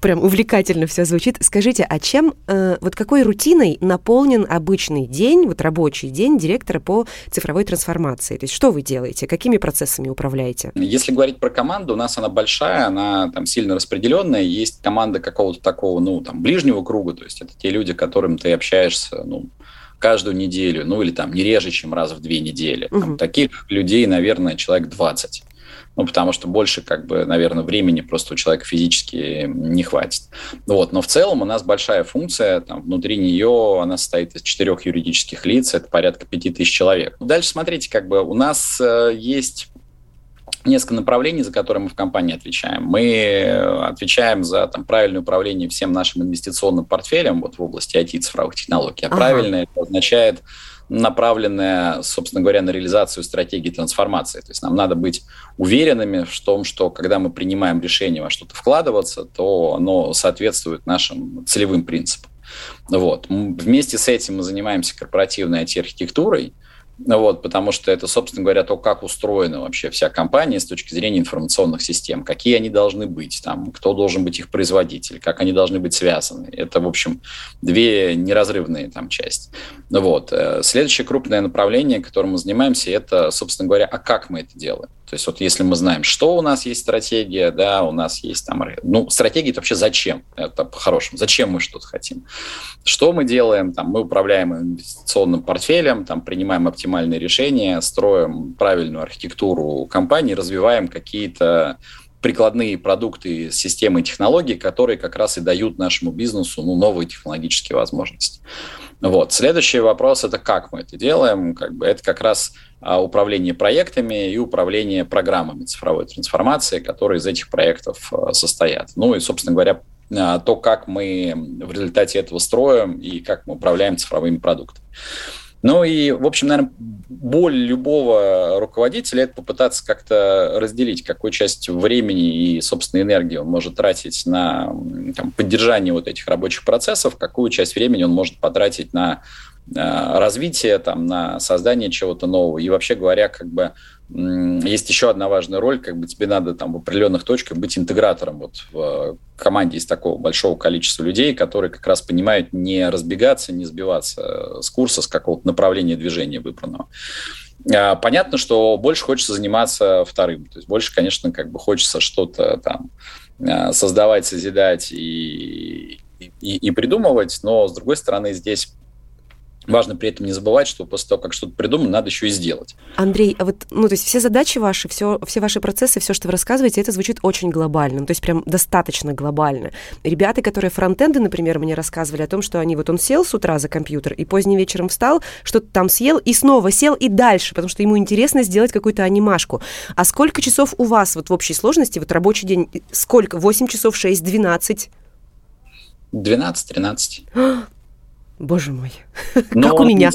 прям увлекательно все звучит. Скажите, а чем, э, вот какой рутиной наполнен обычный день, вот рабочий день директора по цифровой трансформации? То есть что вы делаете, какими процессами управляете? Если говорить про команду, у нас она большая, она там сильно распределенная. Есть команда какого-то такого, ну, там, ближнего круга, то есть это те люди, которым ты общаешься, ну, каждую неделю, ну или там не реже, чем раз в две недели. Угу. Там, таких людей, наверное, человек 20. Ну, потому что больше, как бы, наверное, времени просто у человека физически не хватит. Вот. Но в целом у нас большая функция, там, внутри нее она состоит из четырех юридических лиц, это порядка пяти тысяч человек. Дальше смотрите, как бы у нас э, есть несколько направлений, за которые мы в компании отвечаем. Мы отвечаем за там, правильное управление всем нашим инвестиционным портфелем вот, в области IT цифровых технологий. А ага. правильно это означает направленная, собственно говоря, на реализацию стратегии трансформации. То есть нам надо быть уверенными в том, что когда мы принимаем решение во что-то вкладываться, то оно соответствует нашим целевым принципам. Вот. Вместе с этим мы занимаемся корпоративной IT-архитектурой, вот, потому что это, собственно говоря, то, как устроена вообще вся компания с точки зрения информационных систем, какие они должны быть, там, кто должен быть их производитель, как они должны быть связаны. Это, в общем, две неразрывные там части. Вот. Э, следующее крупное направление, которым мы занимаемся, это, собственно говоря, а как мы это делаем? То есть вот если мы знаем, что у нас есть стратегия, да, у нас есть там... Ну, стратегия это вообще зачем? Это по-хорошему. Зачем мы что-то хотим? Что мы делаем? Там, мы управляем инвестиционным портфелем, там, принимаем оптимальные решения, строим правильную архитектуру компании, развиваем какие-то прикладные продукты, системы технологии, которые как раз и дают нашему бизнесу ну, новые технологические возможности. Вот. Следующий вопрос – это как мы это делаем. Как бы это как раз а, управление проектами и управление программами цифровой трансформации, которые из этих проектов а, состоят. Ну и, собственно говоря, а, то, как мы в результате этого строим и как мы управляем цифровыми продуктами. Ну и, в общем, наверное, боль любого руководителя – это попытаться как-то разделить, какую часть времени и, собственно, энергии он может тратить на там, поддержание вот этих рабочих процессов, какую часть времени он может потратить на развитие, там, на создание чего-то нового. И вообще говоря, как бы есть еще одна важная роль, как бы тебе надо там в определенных точках быть интегратором. Вот в команде из такого большого количества людей, которые как раз понимают не разбегаться, не сбиваться с курса, с какого-то направления движения выбранного. Понятно, что больше хочется заниматься вторым. То есть больше, конечно, как бы хочется что-то там э, создавать, созидать и, и, и придумывать, но, с другой стороны, здесь Важно при этом не забывать, что после того, как что-то придумано, надо еще и сделать. Андрей, а вот, ну, то есть все задачи ваши, все, все ваши процессы, все, что вы рассказываете, это звучит очень глобально, ну, то есть прям достаточно глобально. Ребята, которые фронтенды, например, мне рассказывали о том, что они, вот он сел с утра за компьютер и поздним вечером встал, что-то там съел и снова сел и дальше, потому что ему интересно сделать какую-то анимашку. А сколько часов у вас вот в общей сложности, вот рабочий день, сколько? 8 часов, 6, 12? 12-13. Боже мой, но как у меня.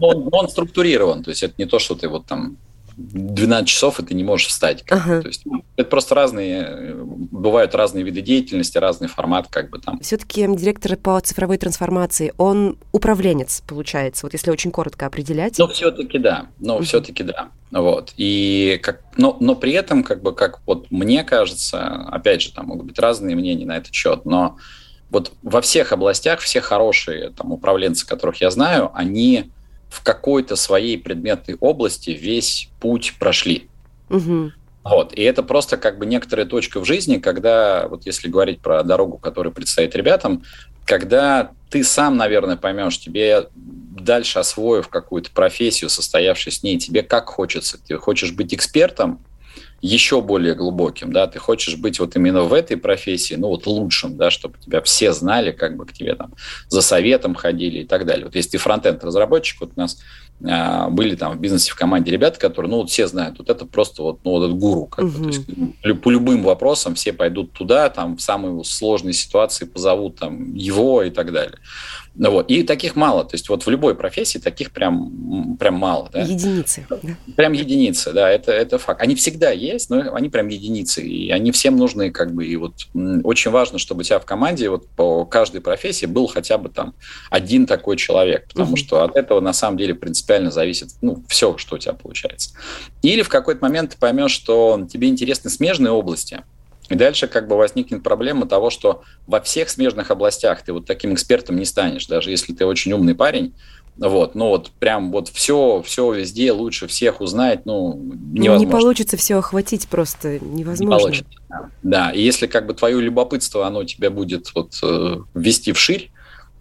Он, он, он структурирован, то есть это не то, что ты вот там 12 часов, и ты не можешь встать. Ага. То есть это просто разные, бывают разные виды деятельности, разный формат, как бы там. Все-таки директор по цифровой трансформации, он управленец, получается, вот если очень коротко определять. Ну, все-таки да, но угу. все-таки да. Вот. И как, но, но при этом, как бы, как вот мне кажется, опять же, там могут быть разные мнения на этот счет, но вот во всех областях все хорошие там, управленцы, которых я знаю, они в какой-то своей предметной области весь путь прошли. Угу. Вот. И это просто как бы некоторая точка в жизни, когда, вот если говорить про дорогу, которая предстоит ребятам, когда ты сам, наверное, поймешь, тебе дальше освоив какую-то профессию, состоявшись с ней, тебе как хочется. Ты хочешь быть экспертом, еще более глубоким, да, ты хочешь быть вот именно в этой профессии, ну вот лучшим, да, чтобы тебя все знали, как бы к тебе там за советом ходили и так далее. Вот если ты фронтенд разработчик, вот у нас а, были там в бизнесе в команде ребята, которые, ну вот все знают, вот это просто вот, ну вот этот гуру, как угу. бы, то есть по любым вопросам все пойдут туда, там в самой сложной ситуации позовут там его и так далее. Вот. И таких мало. То есть вот в любой профессии таких прям, прям мало. Да? Единицы. Да? Прям единицы, да, это, это факт. Они всегда есть, но они прям единицы. И они всем нужны как бы. И вот очень важно, чтобы у тебя в команде вот по каждой профессии был хотя бы там один такой человек. Потому угу. что от этого на самом деле принципиально зависит ну, все, что у тебя получается. Или в какой-то момент ты поймешь, что тебе интересны смежные области. И дальше как бы возникнет проблема того, что во всех смежных областях ты вот таким экспертом не станешь, даже если ты очень умный парень, вот, ну вот прям вот все, все везде лучше всех узнать, ну невозможно. Не получится все охватить просто невозможно. Не получится. Да, и если как бы твое любопытство, оно тебя будет вот э, вести вширь,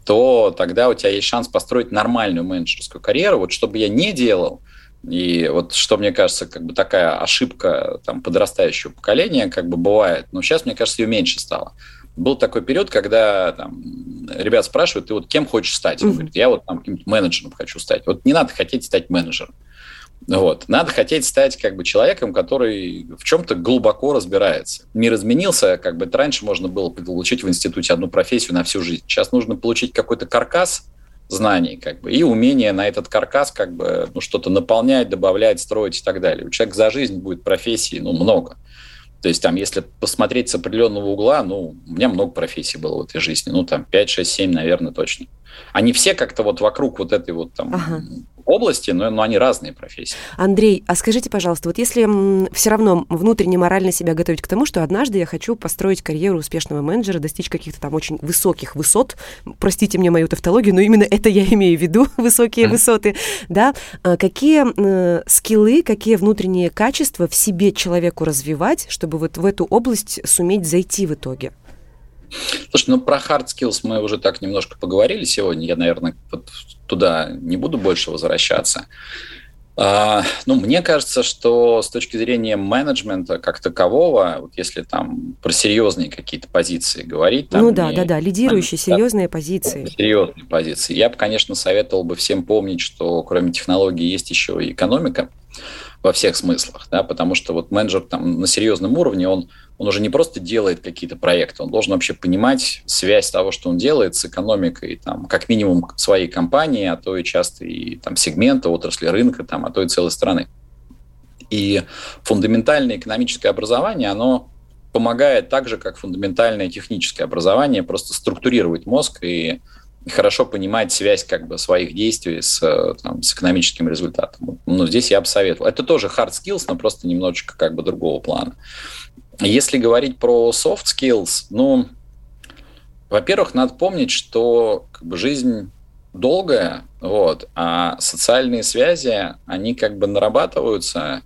то тогда у тебя есть шанс построить нормальную менеджерскую карьеру. Вот чтобы я не делал, и вот что мне кажется, как бы такая ошибка там, подрастающего поколения как бы бывает, но сейчас, мне кажется, ее меньше стало. Был такой период, когда там, ребят спрашивают, ты вот кем хочешь стать? Он говорит, я вот там каким-то менеджером хочу стать. Вот не надо хотеть стать менеджером. Вот. Надо хотеть стать как бы человеком, который в чем-то глубоко разбирается. Мир изменился, как бы раньше можно было получить в институте одну профессию на всю жизнь. Сейчас нужно получить какой-то каркас, знаний, как бы, и умение на этот каркас как бы ну, что-то наполнять, добавлять, строить и так далее. У человека за жизнь будет профессий, ну, много. То есть там, если посмотреть с определенного угла, ну, у меня много профессий было в этой жизни, ну, там 5, 6, 7, наверное, точно. Они все как-то вот вокруг вот этой вот там. Области, но, но они разные профессии. Андрей, а скажите, пожалуйста, вот если все равно внутренне морально себя готовить к тому, что однажды я хочу построить карьеру успешного менеджера, достичь каких-то там очень высоких высот, простите мне мою тавтологию, но именно это я имею в виду, высокие mm. высоты, да, а какие э, скиллы, какие внутренние качества в себе человеку развивать, чтобы вот в эту область суметь зайти в итоге? Слушай, ну про hard skills мы уже так немножко поговорили сегодня. Я, наверное, вот туда не буду больше возвращаться. А, ну, мне кажется, что с точки зрения менеджмента как такового, вот если там про серьезные какие-то позиции говорить, там ну да, да, да, лидирующие серьезные да, позиции. Серьезные позиции. Я бы, конечно, советовал бы всем помнить, что кроме технологий есть еще и экономика во всех смыслах, да, потому что вот менеджер там на серьезном уровне, он, он уже не просто делает какие-то проекты, он должен вообще понимать связь того, что он делает с экономикой, там, как минимум своей компании, а то и часто и там сегмента, отрасли рынка, там, а то и целой страны. И фундаментальное экономическое образование, оно помогает так же, как фундаментальное техническое образование, просто структурировать мозг и хорошо понимать связь как бы своих действий с, там, с экономическим результатом. Ну, здесь я бы советовал. Это тоже hard skills, но просто немножечко как бы другого плана. Если говорить про soft skills, ну, во-первых, надо помнить, что как бы, жизнь долгая, вот, а социальные связи, они как бы нарабатываются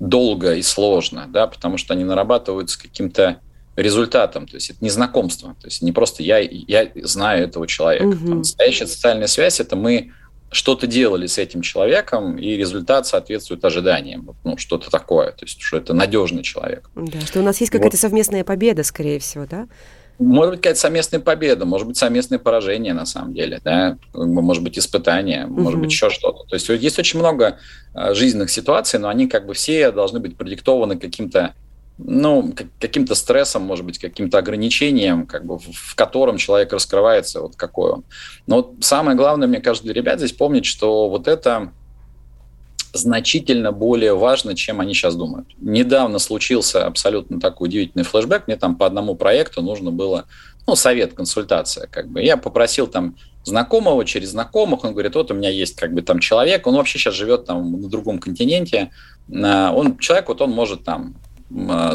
долго и сложно, да, потому что они нарабатываются каким-то результатом. То есть это не знакомство. То есть не просто я, я знаю этого человека. Угу. Настоящая социальная связь – это мы что-то делали с этим человеком, и результат соответствует ожиданиям. Ну, что-то такое. То есть, что это надежный человек. Да, что у нас есть какая-то вот. совместная победа, скорее всего, да? Может быть, какая-то совместная победа, может быть, совместное поражение, на самом деле, да, может быть, испытание, угу. может быть, еще что-то. То есть есть очень много а, жизненных ситуаций, но они как бы все должны быть продиктованы каким-то ну, каким-то стрессом, может быть, каким-то ограничением, как бы, в котором человек раскрывается, вот какой он. Но вот самое главное, мне кажется, для ребят здесь помнить, что вот это значительно более важно, чем они сейчас думают. Недавно случился абсолютно такой удивительный флешбэк. Мне там по одному проекту нужно было, ну, совет, консультация, как бы. Я попросил там знакомого через знакомых, он говорит, вот у меня есть как бы там человек, он вообще сейчас живет там на другом континенте, он человек, вот он может там а,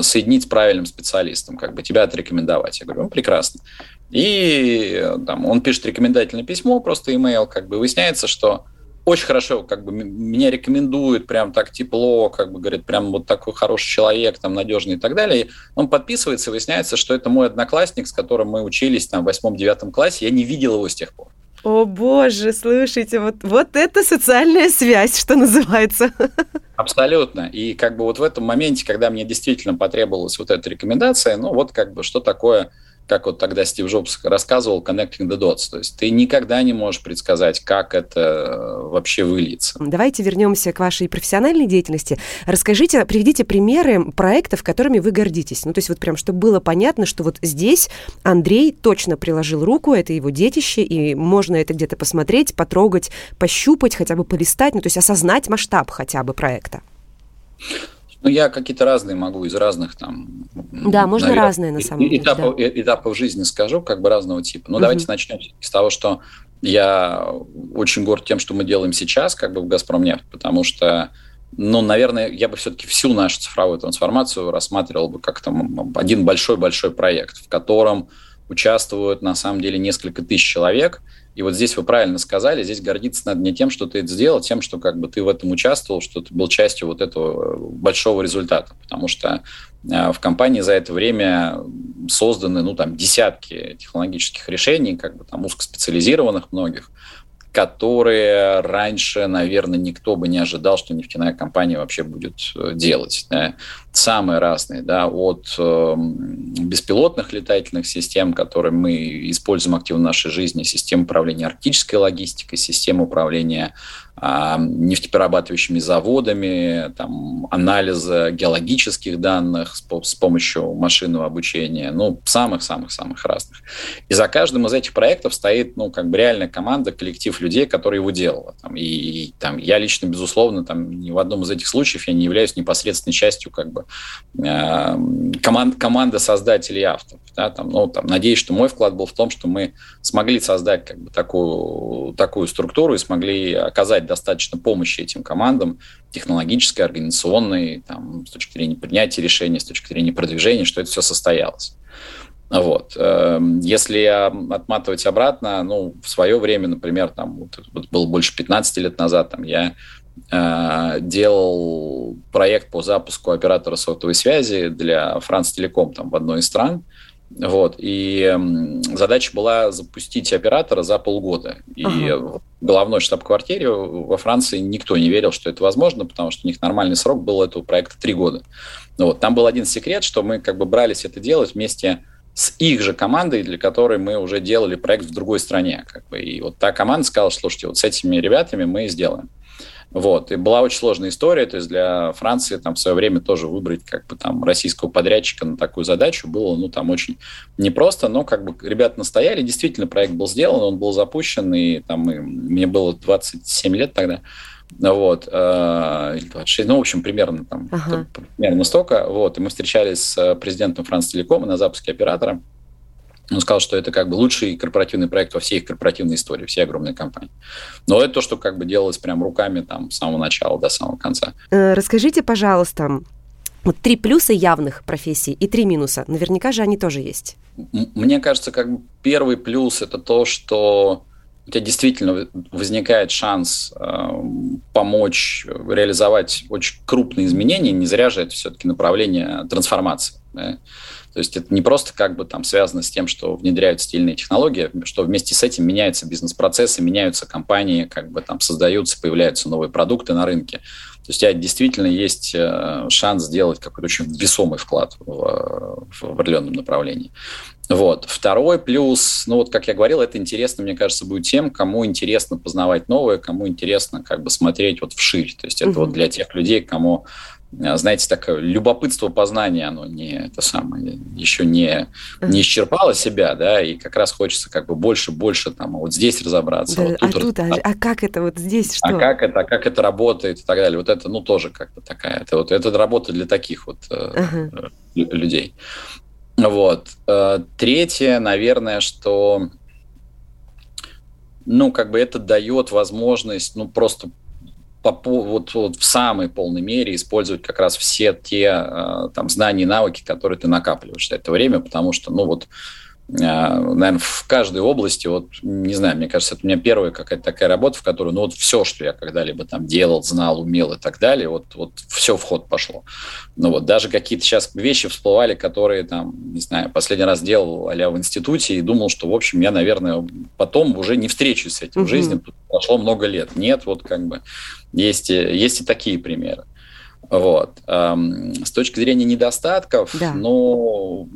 соединить с правильным специалистом, как бы тебя отрекомендовать. Я говорю, ну, прекрасно. И там, он пишет рекомендательное письмо, просто email, как бы выясняется, что очень хорошо, как бы меня рекомендует, прям так тепло, как бы говорит, прям вот такой хороший человек, там надежный и так далее. И он подписывается, выясняется, что это мой одноклассник, с которым мы учились там в восьмом-девятом классе, я не видел его с тех пор. О боже, слушайте, вот, вот это социальная связь, что называется. Абсолютно. И как бы вот в этом моменте, когда мне действительно потребовалась вот эта рекомендация, ну вот как бы что такое как вот тогда Стив Джобс рассказывал, connecting the dots. То есть ты никогда не можешь предсказать, как это э, вообще выльется. Давайте вернемся к вашей профессиональной деятельности. Расскажите, приведите примеры проектов, которыми вы гордитесь. Ну, то есть вот прям, чтобы было понятно, что вот здесь Андрей точно приложил руку, это его детище, и можно это где-то посмотреть, потрогать, пощупать, хотя бы полистать, ну, то есть осознать масштаб хотя бы проекта. Ну, я какие-то разные могу из разных там... Да, можно наверное, разные на самом деле. Этапов, да. этапов жизни скажу, как бы разного типа. Ну, угу. давайте начнем с того, что я очень горд тем, что мы делаем сейчас, как бы в «Газпромнефть», потому что ну, наверное, я бы все-таки всю нашу цифровую трансформацию рассматривал бы как там один большой-большой проект, в котором участвуют на самом деле несколько тысяч человек – и вот здесь вы правильно сказали, здесь гордиться надо не тем, что ты это сделал, тем, что как бы ты в этом участвовал, что ты был частью вот этого большого результата. Потому что э, в компании за это время созданы ну, там, десятки технологических решений, как бы там узкоспециализированных многих, которые раньше, наверное, никто бы не ожидал, что нефтяная компания вообще будет э, делать. Да. Самые разные, да, от э, беспилотных летательных систем, которые мы используем активно в нашей жизни, систем управления арктической логистикой, систем управления нефтеперерабатывающими заводами, там, анализа геологических данных с, помощью машинного обучения, ну, самых-самых-самых разных. И за каждым из этих проектов стоит, ну, как бы реальная команда, коллектив людей, которые его делала. Там, и, и там, я лично, безусловно, там, ни в одном из этих случаев я не являюсь непосредственной частью как бы, э, команд, команды создателей авторов. Да, там, ну, там, надеюсь, что мой вклад был в том, что мы смогли создать как бы, такую, такую структуру и смогли оказать достаточно помощи этим командам, технологической, организационной, там, с точки зрения принятия решений, с точки зрения продвижения, что это все состоялось. Вот. Эм, если отматывать обратно, ну, в свое время, например, там, вот, было больше 15 лет назад, там, я э, делал проект по запуску оператора сотовой связи для Франц Телеком там, в одной из стран. Вот, и э, задача была запустить оператора за полгода. И ага. в головной штаб-квартире во Франции никто не верил, что это возможно, потому что у них нормальный срок был этого проекта три года. Вот, там был один секрет, что мы как бы брались это делать вместе с их же командой, для которой мы уже делали проект в другой стране. Как бы. И вот та команда сказала, слушайте, вот с этими ребятами мы сделаем. Вот. И была очень сложная история, то есть для Франции там в свое время тоже выбрать как бы там российского подрядчика на такую задачу было, ну, там очень непросто, но как бы ребята настояли, действительно проект был сделан, он был запущен, и там мы, мне было 27 лет тогда, вот, э, или 26, ну, в общем, примерно там, ага. примерно столько, вот, и мы встречались с президентом Франц Телекома на запуске оператора, он сказал, что это как бы лучший корпоративный проект во всей их корпоративной истории, всей огромной компании. Но это то, что как бы делалось прям руками там с самого начала до самого конца. Э, расскажите, пожалуйста, вот три плюса явных профессий и три минуса. Наверняка же они тоже есть. Мне кажется, как бы первый плюс это то, что у тебя действительно возникает шанс э, помочь реализовать очень крупные изменения. Не зря же это все-таки направление трансформации. Да? То есть это не просто как бы там связано с тем, что внедряют стильные технологии, что вместе с этим меняются бизнес-процессы, меняются компании, как бы там создаются, появляются новые продукты на рынке. То есть у тебя действительно есть э, шанс сделать какой-то очень весомый вклад в, в определенном направлении. Вот. Второй плюс, ну вот, как я говорил, это интересно, мне кажется, будет тем, кому интересно познавать новое, кому интересно как бы смотреть вот вширь. То есть это mm-hmm. вот для тех людей, кому знаете, такое любопытство познания, оно не это самое, еще не, не исчерпало себя, да, и как раз хочется как бы больше, больше там вот здесь разобраться. Да, вот тут а тут, а, а как это вот здесь что? А как это, а как это работает и так далее. Вот это, ну, тоже как-то такая, это вот, это работа для таких вот э, ага. людей. Вот. Э, третье, наверное, что ну, как бы это дает возможность, ну, просто по, вот, вот в самой полной мере использовать как раз все те э, там знания и навыки, которые ты накапливаешь за это время, потому что, ну вот, наверное, в каждой области, вот, не знаю, мне кажется, это у меня первая какая-то такая работа, в которой, ну вот все, что я когда-либо там делал, знал, умел и так далее, вот, вот все в ход пошло. Ну вот, даже какие-то сейчас вещи всплывали, которые там, не знаю, последний раз делал а в институте и думал, что, в общем, я, наверное, потом уже не встречусь с этим mm-hmm. в жизни, тут прошло много лет. Нет, вот как бы есть, есть и такие примеры. Вот. С точки зрения недостатков, да. ну,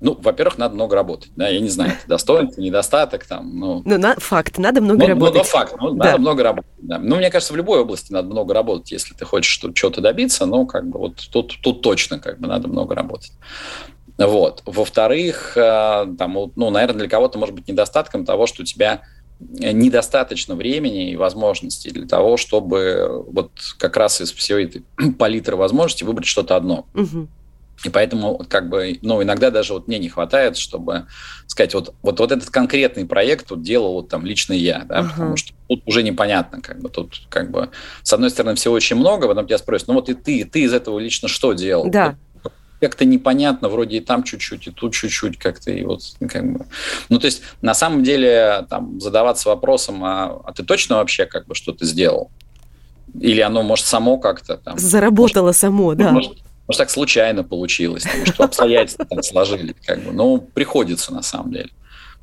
ну, во-первых, надо много работать. Да, я не знаю, это достоинство, недостаток там. Ну, ну на, факт, надо много ну, работать. Ну, ну, факт, ну, да. надо много работать. Да. Ну, мне кажется, в любой области надо много работать, если ты хочешь что-то добиться. Ну, как бы вот тут, тут точно как бы надо много работать. Вот. Во-вторых, э, там, ну, наверное, для кого-то может быть недостатком того, что у тебя недостаточно времени и возможностей для того, чтобы вот как раз из всей этой палитры возможностей выбрать что-то одно. Угу. И поэтому как бы, ну, иногда даже вот мне не хватает, чтобы сказать, вот, вот, вот этот конкретный проект вот делал вот там лично я, да, uh-huh. потому что тут уже непонятно, как бы, тут как бы, с одной стороны, всего очень много, потом тебя спросят, ну, вот и ты, ты из этого лично что делал? Да как-то непонятно, вроде и там чуть-чуть, и тут чуть-чуть как-то, и вот как бы... Ну, то есть, на самом деле, там, задаваться вопросом, а, а ты точно вообще как бы что-то сделал? Или оно, может, само как-то там... Заработало может, само, да. Может, может, так случайно получилось, потому что обстоятельства так сложились, как бы. Ну, приходится, на самом деле.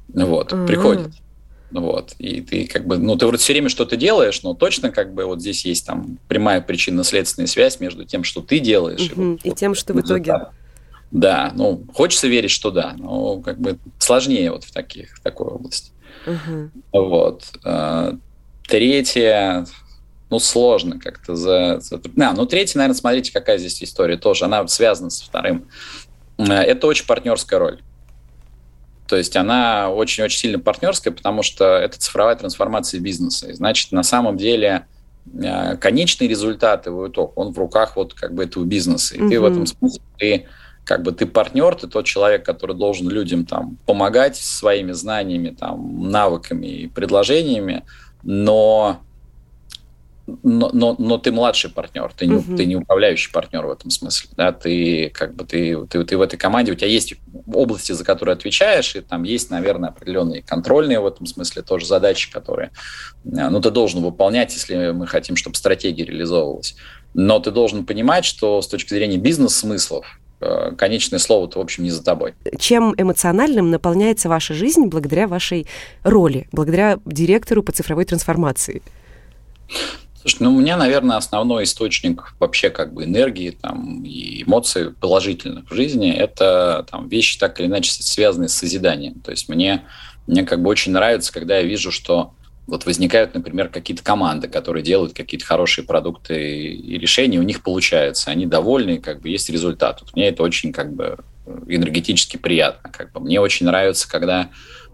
Вот, приходится. Вот. И ты как бы, ну, ты вроде все время что-то делаешь, но точно как бы вот здесь есть там прямая причинно-следственная связь между тем, что ты делаешь, угу. и, вот, и тем, что в итоге. Да, ну, хочется верить, что да, но как бы сложнее вот в, таких, в такой области. Угу. Вот. А, третье, ну, сложно как-то за... за... А, ну, третье, наверное, смотрите, какая здесь история тоже. Она связана со вторым. А, это очень партнерская роль. То есть она очень-очень сильно партнерская, потому что это цифровая трансформация бизнеса. И значит, на самом деле э, конечный результат, его итог, он в руках вот как бы этого бизнеса. И mm-hmm. ты в этом смысле, ты как бы ты партнер, ты тот человек, который должен людям там помогать своими знаниями, там, навыками и предложениями, но но, но, но ты младший партнер, ты не, угу. ты не управляющий партнер в этом смысле, да, ты как бы ты, ты, ты в этой команде, у тебя есть области, за которые отвечаешь, и там есть, наверное, определенные контрольные в этом смысле тоже задачи, которые, э, ну, ты должен выполнять, если мы хотим, чтобы стратегия реализовывалась. Но ты должен понимать, что с точки зрения бизнес-смыслов, э, конечное слово-то, в общем, не за тобой. Чем эмоциональным наполняется ваша жизнь благодаря вашей роли, благодаря директору по цифровой трансформации? Слушай, ну, у меня, наверное, основной источник вообще как бы энергии там, и эмоций положительных в жизни – это там, вещи, так или иначе, связанные с созиданием. То есть мне, мне как бы очень нравится, когда я вижу, что вот возникают, например, какие-то команды, которые делают какие-то хорошие продукты и решения, у них получается, они довольны, как бы есть результат. Вот мне это очень как бы энергетически приятно. Как бы. Мне очень нравится, когда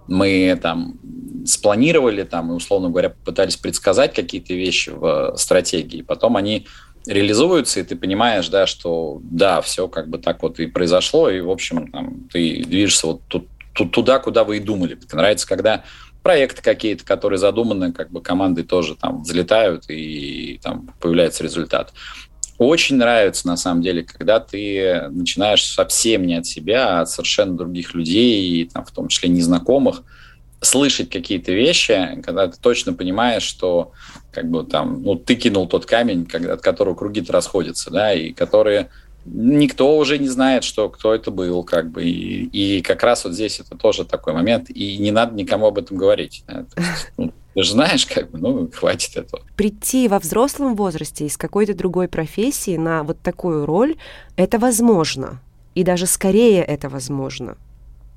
мы там спланировали там и, условно говоря, пытались предсказать какие-то вещи в стратегии, потом они реализуются, и ты понимаешь, да, что да, все как бы так вот и произошло, и, в общем, там, ты движешься вот тут, тут, туда, куда вы и думали. Мне нравится, когда проекты какие-то, которые задуманы, как бы команды тоже там взлетают, и там появляется результат. Очень нравится, на самом деле, когда ты начинаешь совсем не от себя, а от совершенно других людей, там, в том числе незнакомых, слышать какие-то вещи, когда ты точно понимаешь, что как бы там, ну, ты кинул тот камень, когда, от которого круги-то расходятся, да, и которые никто уже не знает, что кто это был, как бы, и, и как раз вот здесь это тоже такой момент, и не надо никому об этом говорить. Да? есть, ну, ты же знаешь, как бы, ну, хватит этого. Прийти во взрослом возрасте из какой-то другой профессии на вот такую роль, это возможно. И даже скорее это возможно.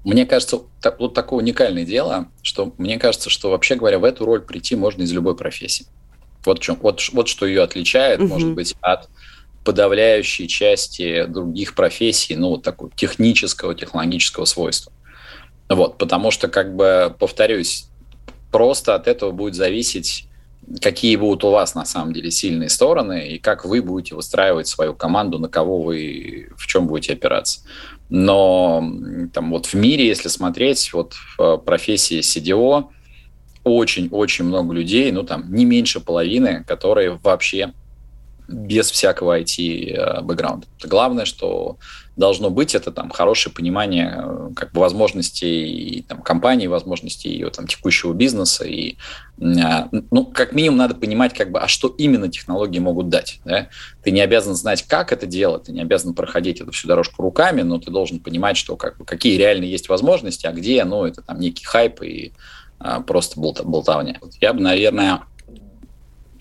Мне кажется, так, вот такое уникальное дело, что мне кажется, что вообще говоря, в эту роль прийти можно из любой профессии. Вот, чем, вот, вот что ее отличает, угу. может быть, от подавляющей части других профессий, ну, вот такого технического, технологического свойства. Вот, потому что, как бы, повторюсь, просто от этого будет зависеть, какие будут у вас на самом деле сильные стороны и как вы будете выстраивать свою команду, на кого вы в чем будете опираться. Но там вот в мире, если смотреть, вот в профессии CDO очень-очень много людей, ну там не меньше половины, которые вообще без всякого IT-бэкграунда. Э, Главное, что должно быть, это там хорошее понимание э, как бы возможностей там, компании, возможностей ее там, текущего бизнеса. И, э, ну, как минимум, надо понимать, как бы, а что именно технологии могут дать. Да? Ты не обязан знать, как это делать, ты не обязан проходить эту всю дорожку руками, но ты должен понимать, что, как бы, какие реально есть возможности, а где, ну, это там некий хайп и а, просто болтовня. Я бы, наверное,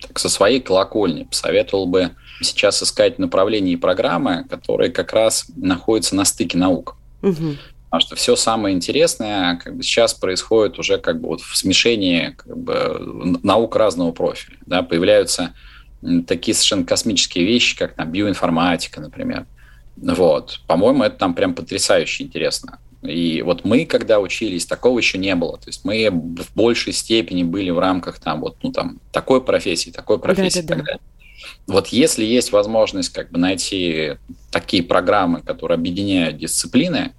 так, со своей колокольни посоветовал бы сейчас искать направления и программы, которые как раз находятся на стыке наук. Угу. Потому что все самое интересное как бы сейчас происходит уже как бы вот в смешении как бы, наук разного профиля. Да? Появляются такие совершенно космические вещи, как там биоинформатика, например. Вот. По-моему, это там прям потрясающе интересно. И вот мы, когда учились, такого еще не было. То есть мы в большей степени были в рамках там вот ну там такой профессии, такой профессии да, да, и так далее. Вот если есть возможность как бы найти такие программы, которые объединяют дисциплины,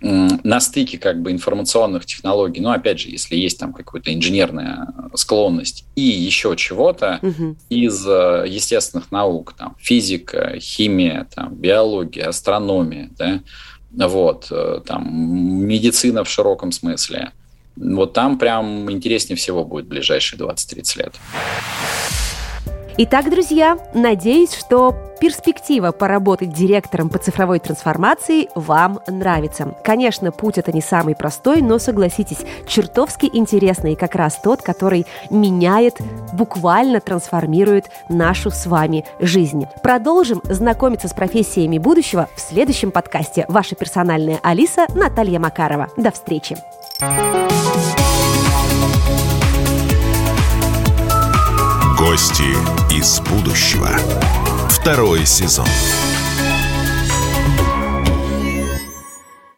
на стыке как бы информационных технологий, ну, опять же, если есть там какая-то инженерная склонность и еще чего-то угу. из э, естественных наук, там, физика, химия, там, биология, астрономия, да, вот, э, там, медицина в широком смысле. Вот там прям интереснее всего будет ближайшие 20-30 лет. Итак, друзья, надеюсь, что перспектива поработать директором по цифровой трансформации вам нравится. Конечно, путь это не самый простой, но согласитесь, чертовски интересный как раз тот, который меняет, буквально трансформирует нашу с вами жизнь. Продолжим знакомиться с профессиями будущего в следующем подкасте. Ваша персональная Алиса Наталья Макарова. До встречи! Гости из будущего. Второй сезон.